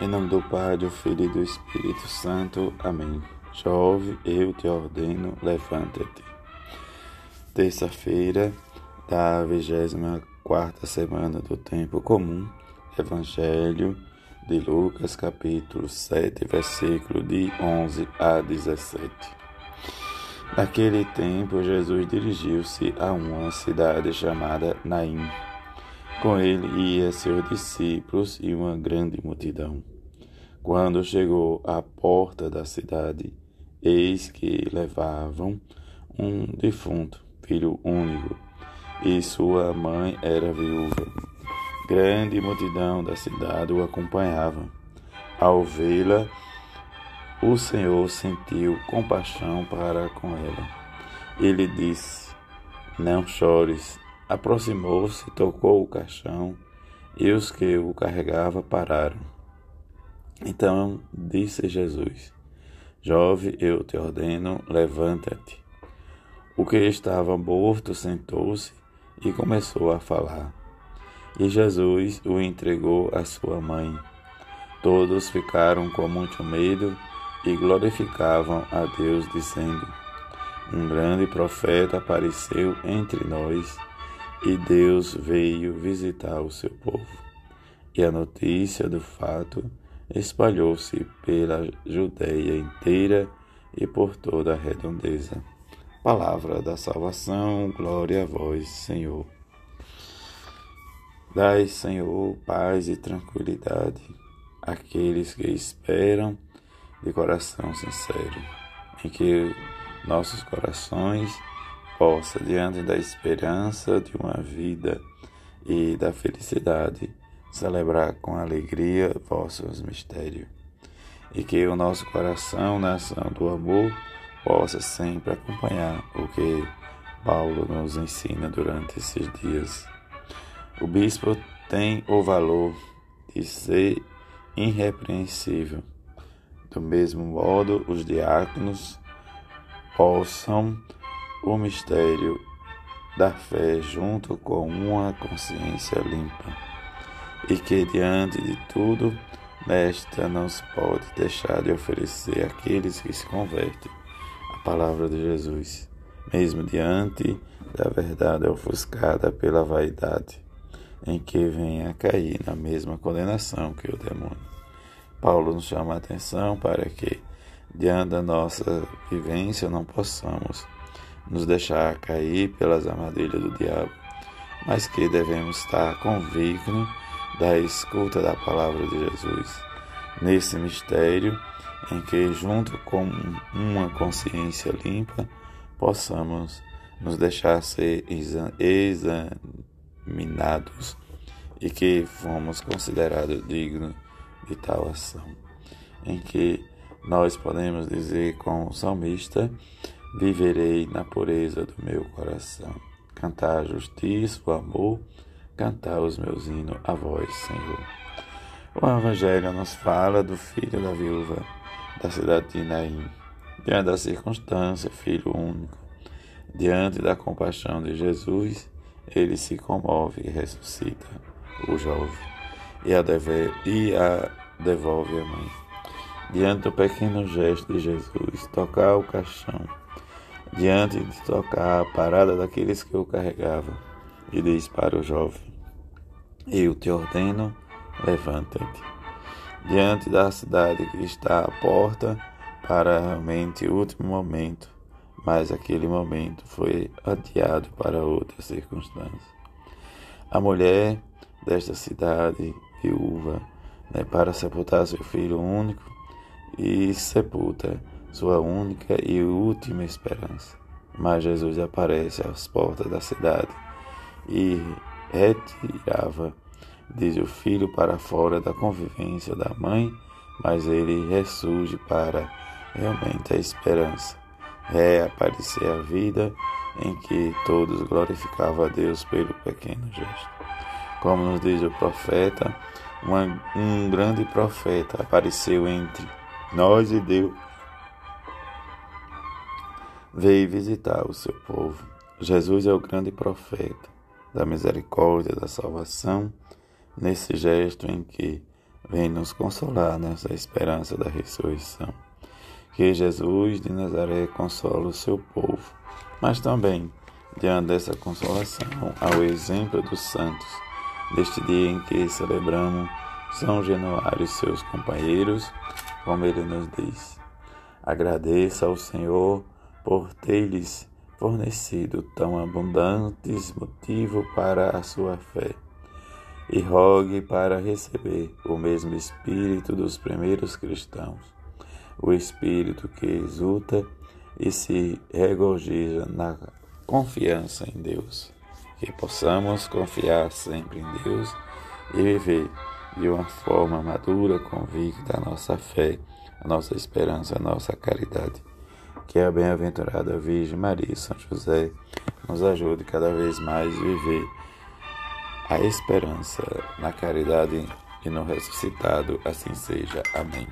Em nome do Pai, do Filho e do Espírito Santo. Amém. Jove, eu te ordeno, levanta-te. Terça-feira da 24 semana do tempo comum. Evangelho de Lucas, capítulo 7, versículo de 11 a 17. Naquele tempo, Jesus dirigiu-se a uma cidade chamada Naim com ele ia seus discípulos e uma grande multidão. Quando chegou à porta da cidade, eis que levavam um defunto, filho único, e sua mãe era viúva. Grande multidão da cidade o acompanhava. Ao vê-la, o Senhor sentiu compaixão para com ela. Ele disse: Não chores. Aproximou-se, tocou o caixão, e os que o carregavam pararam. Então disse Jesus: Jovem, eu te ordeno, levanta-te. O que estava morto sentou-se e começou a falar. E Jesus o entregou à sua mãe. Todos ficaram com muito medo e glorificavam a Deus, dizendo: Um grande profeta apareceu entre nós e Deus veio visitar o seu povo. E a notícia do fato espalhou-se pela Judéia inteira e por toda a redondeza. Palavra da salvação, glória a vós, Senhor. Dai, Senhor, paz e tranquilidade àqueles que esperam de coração sincero, em que nossos corações possa, diante da esperança de uma vida e da felicidade, celebrar com alegria vossos mistérios. E que o nosso coração, na ação do amor, possa sempre acompanhar o que Paulo nos ensina durante esses dias. O bispo tem o valor de ser irrepreensível. Do mesmo modo, os diáconos possam o mistério da fé junto com uma consciência limpa, e que diante de tudo, nesta não se pode deixar de oferecer àqueles que se convertem a palavra de Jesus, mesmo diante da verdade ofuscada pela vaidade, em que venha a cair na mesma condenação que o demônio. Paulo nos chama a atenção para que, diante da nossa vivência, não possamos nos deixar cair pelas armadilhas do diabo, mas que devemos estar convictos da escuta da palavra de Jesus. Nesse mistério, em que, junto com uma consciência limpa, possamos nos deixar ser examinados e que fomos considerados dignos de tal ação, em que nós podemos dizer com o salmista viverei na pureza do meu coração. Cantar a justiça, o amor, cantar os meus hinos a vós, Senhor. O Evangelho nos fala do filho da viúva da cidade de Naim. Diante da circunstância, filho único, diante da compaixão de Jesus, ele se comove e ressuscita o jovem e a, deve, e a devolve à mãe. Diante do pequeno gesto de Jesus, tocar o caixão diante de tocar a parada daqueles que o carregavam, e diz para o jovem: Eu te ordeno, levanta-te. Diante da cidade que está à porta, para realmente o último momento, mas aquele momento foi adiado para outra circunstância. A mulher desta cidade, viúva, né, para sepultar seu filho único, e sepulta sua única e última esperança. Mas Jesus aparece às portas da cidade e retirava, diz o filho, para fora da convivência da mãe, mas ele ressurge para realmente a esperança, reaparecer a vida em que todos glorificavam a Deus pelo pequeno gesto. Como nos diz o profeta, uma, um grande profeta apareceu entre nós e Deus veio visitar o seu povo. Jesus é o grande profeta da misericórdia, da salvação, nesse gesto em que vem nos consolar nessa esperança da ressurreição. Que Jesus de Nazaré consola o seu povo, mas também, diante dessa consolação, ao exemplo dos santos, deste dia em que celebramos São Januário e seus companheiros, como ele nos diz. Agradeça ao Senhor por ter-lhes fornecido tão abundantes motivos para a sua fé e rogue para receber o mesmo espírito dos primeiros cristãos, o espírito que exulta e se regozija na confiança em Deus. Que possamos confiar sempre em Deus e viver de uma forma madura, convicta a nossa fé, a nossa esperança, a nossa caridade. Que a bem-aventurada Virgem Maria e São José nos ajude cada vez mais a viver a esperança na caridade e no ressuscitado, assim seja. Amém.